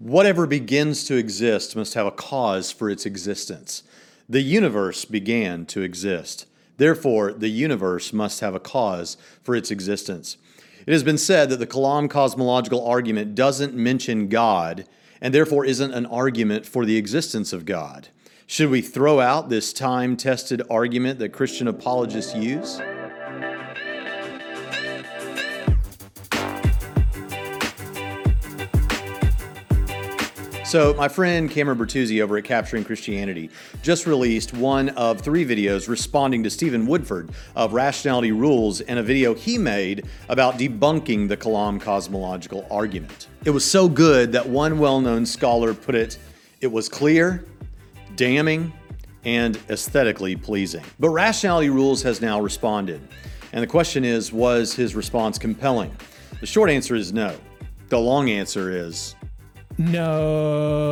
Whatever begins to exist must have a cause for its existence. The universe began to exist. Therefore, the universe must have a cause for its existence. It has been said that the Kalam cosmological argument doesn't mention God and therefore isn't an argument for the existence of God. Should we throw out this time tested argument that Christian apologists use? So, my friend Cameron Bertuzzi over at Capturing Christianity just released one of three videos responding to Stephen Woodford of Rationality Rules and a video he made about debunking the Kalam cosmological argument. It was so good that one well known scholar put it, it was clear, damning, and aesthetically pleasing. But Rationality Rules has now responded. And the question is, was his response compelling? The short answer is no. The long answer is no.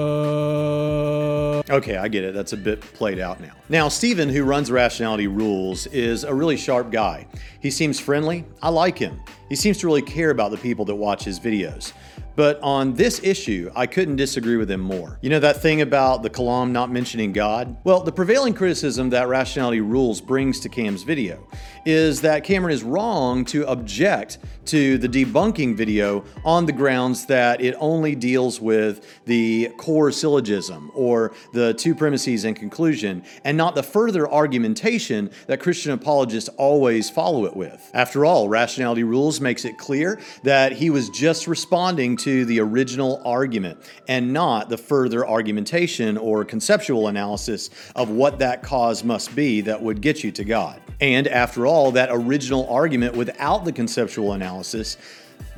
Okay, I get it. That's a bit played out now. Now, Stephen, who runs Rationality Rules, is a really sharp guy. He seems friendly. I like him. He seems to really care about the people that watch his videos. But on this issue, I couldn't disagree with him more. You know that thing about the Kalam not mentioning God? Well, the prevailing criticism that Rationality Rules brings to Cam's video is that Cameron is wrong to object to the debunking video on the grounds that it only deals with the core syllogism or the two premises and conclusion, and not the further argumentation that Christian apologists always follow it with. After all, Rationality Rules makes it clear that he was just responding to the original argument and not the further argumentation or conceptual analysis of what that cause must be that would get you to God. And after all, that original argument without the conceptual analysis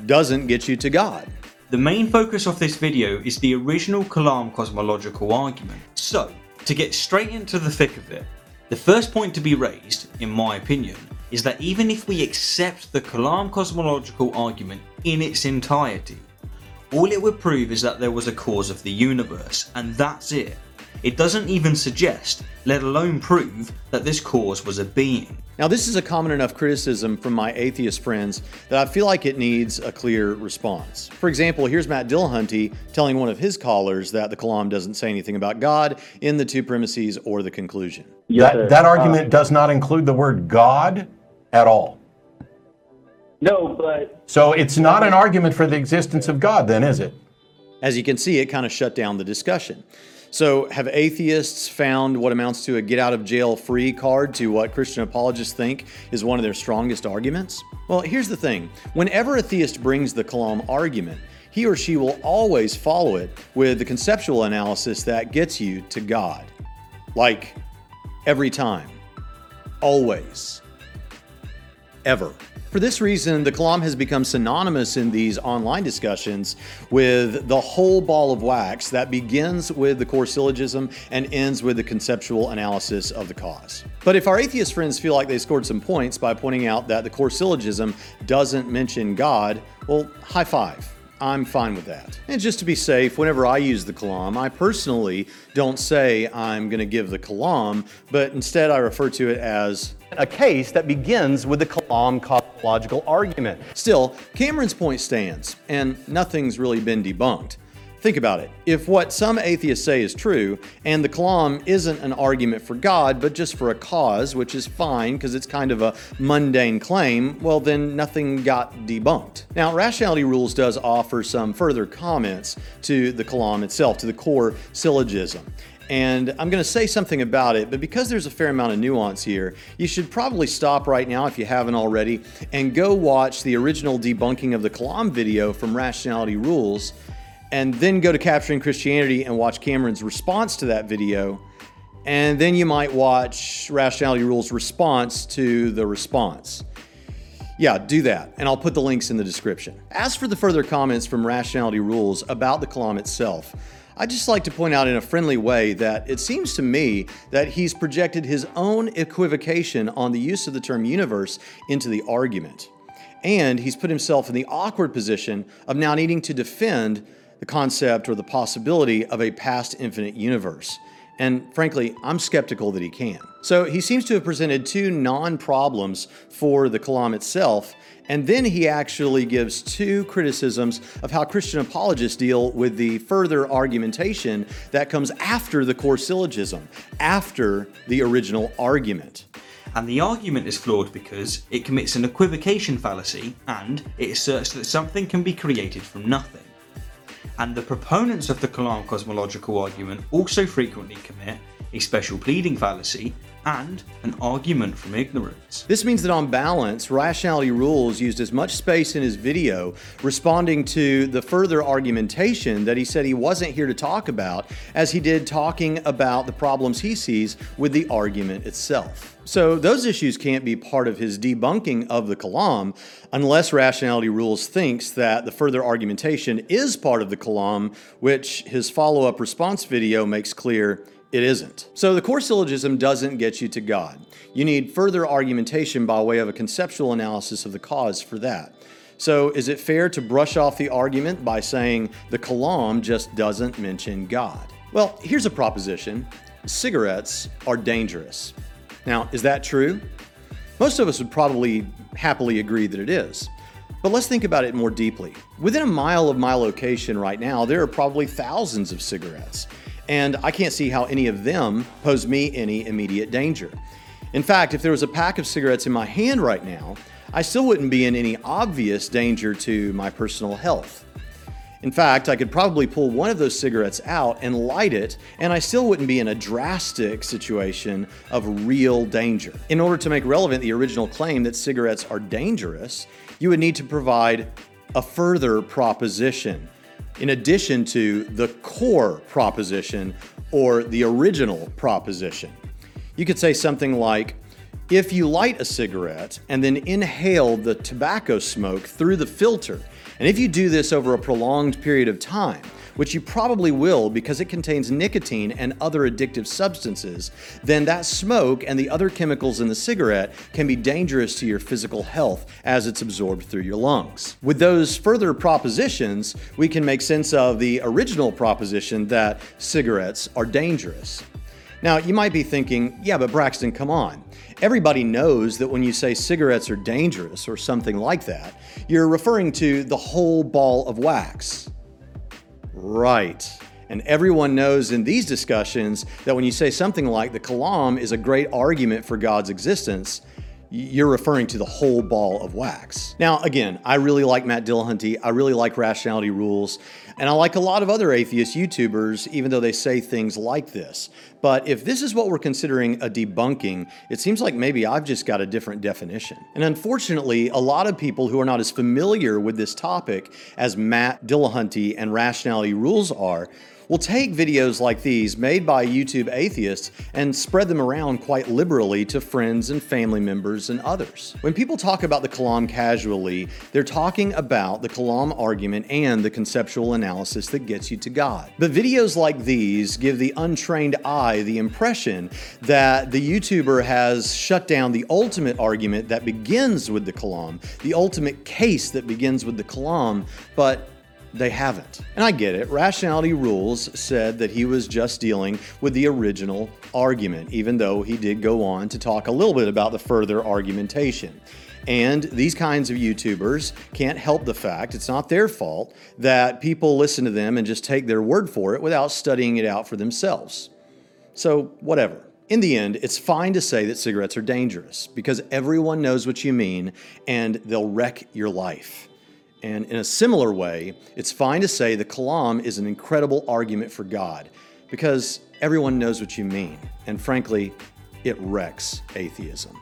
doesn't get you to God. The main focus of this video is the original Kalam cosmological argument. So, to get straight into the thick of it, the first point to be raised, in my opinion, is that even if we accept the Kalam cosmological argument in its entirety, all it would prove is that there was a cause of the universe, and that's it. It doesn't even suggest, let alone prove, that this cause was a being. Now, this is a common enough criticism from my atheist friends that I feel like it needs a clear response. For example, here's Matt Dillahunty telling one of his callers that the Kalam doesn't say anything about God in the two premises or the conclusion. Yes, that, that argument uh, does not include the word God at all. No, but. So it's not an argument for the existence of God, then, is it? As you can see, it kind of shut down the discussion. So, have atheists found what amounts to a get out of jail free card to what Christian apologists think is one of their strongest arguments? Well, here's the thing whenever a theist brings the Kalam argument, he or she will always follow it with the conceptual analysis that gets you to God. Like every time, always, ever. For this reason, the Kalam has become synonymous in these online discussions with the whole ball of wax that begins with the core syllogism and ends with the conceptual analysis of the cause. But if our atheist friends feel like they scored some points by pointing out that the core syllogism doesn't mention God, well, high five. I'm fine with that. And just to be safe, whenever I use the kalam, I personally don't say I'm going to give the kalam, but instead I refer to it as a case that begins with the kalam cosmological argument. Still, Cameron's point stands, and nothing's really been debunked. Think about it. If what some atheists say is true, and the Kalam isn't an argument for God, but just for a cause, which is fine because it's kind of a mundane claim, well, then nothing got debunked. Now, Rationality Rules does offer some further comments to the Kalam itself, to the core syllogism and I'm going to say something about it, but because there's a fair amount of nuance here, you should probably stop right now if you haven't already and go watch the original debunking of the Kalam video from Rationality Rules and then go to Capturing Christianity and watch Cameron's response to that video. And then you might watch Rationality Rules' response to the response. Yeah, do that, and I'll put the links in the description. As for the further comments from Rationality Rules about the Kalam itself, I'd just like to point out in a friendly way that it seems to me that he's projected his own equivocation on the use of the term universe into the argument. And he's put himself in the awkward position of now needing to defend the concept or the possibility of a past infinite universe. And frankly, I'm skeptical that he can. So he seems to have presented two non problems for the Kalam itself, and then he actually gives two criticisms of how Christian apologists deal with the further argumentation that comes after the core syllogism, after the original argument. And the argument is flawed because it commits an equivocation fallacy and it asserts that something can be created from nothing. And the proponents of the Kalam cosmological argument also frequently commit a special pleading fallacy and an argument from ignorance. This means that on balance, Rationality Rules used as much space in his video responding to the further argumentation that he said he wasn't here to talk about as he did talking about the problems he sees with the argument itself. So those issues can't be part of his debunking of the Kalam unless Rationality Rules thinks that the further argumentation is part of the Kalam, which his follow-up response video makes clear it isn't. So the core syllogism doesn't get you to God. You need further argumentation by way of a conceptual analysis of the cause for that. So is it fair to brush off the argument by saying the Kalam just doesn't mention God? Well, here's a proposition. Cigarettes are dangerous. Now, is that true? Most of us would probably happily agree that it is. But let's think about it more deeply. Within a mile of my location right now, there are probably thousands of cigarettes and I can't see how any of them pose me any immediate danger. In fact, if there was a pack of cigarettes in my hand right now, I still wouldn't be in any obvious danger to my personal health. In fact, I could probably pull one of those cigarettes out and light it, and I still wouldn't be in a drastic situation of real danger. In order to make relevant the original claim that cigarettes are dangerous, you would need to provide a further proposition in addition to the core proposition or the original proposition. You could say something like, if you light a cigarette and then inhale the tobacco smoke through the filter, and if you do this over a prolonged period of time, which you probably will because it contains nicotine and other addictive substances, then that smoke and the other chemicals in the cigarette can be dangerous to your physical health as it's absorbed through your lungs. With those further propositions, we can make sense of the original proposition that cigarettes are dangerous. Now, you might be thinking, yeah, but Braxton, come on. Everybody knows that when you say cigarettes are dangerous or something like that, you're referring to the whole ball of wax. Right. And everyone knows in these discussions that when you say something like the Kalam is a great argument for God's existence, you're referring to the whole ball of wax. Now, again, I really like Matt Dillahunty. I really like Rationality Rules. And I like a lot of other atheist YouTubers, even though they say things like this. But if this is what we're considering a debunking, it seems like maybe I've just got a different definition. And unfortunately, a lot of people who are not as familiar with this topic as Matt Dillahunty and Rationality Rules are will take videos like these made by YouTube atheists and spread them around quite liberally to friends and family members and others. When people talk about the Kalam casually, they're talking about the Kalam argument and the conceptual analysis that gets you to God. But videos like these give the untrained eye the impression that the YouTuber has shut down the ultimate argument that begins with the Kalam, the ultimate case that begins with the Kalam, but they haven't. And I get it. Rationality Rules said that he was just dealing with the original argument, even though he did go on to talk a little bit about the further argumentation. And these kinds of YouTubers can't help the fact, it's not their fault, that people listen to them and just take their word for it without studying it out for themselves. So, whatever. In the end, it's fine to say that cigarettes are dangerous because everyone knows what you mean and they'll wreck your life. And in a similar way, it's fine to say the Kalam is an incredible argument for God because everyone knows what you mean. And frankly, it wrecks atheism.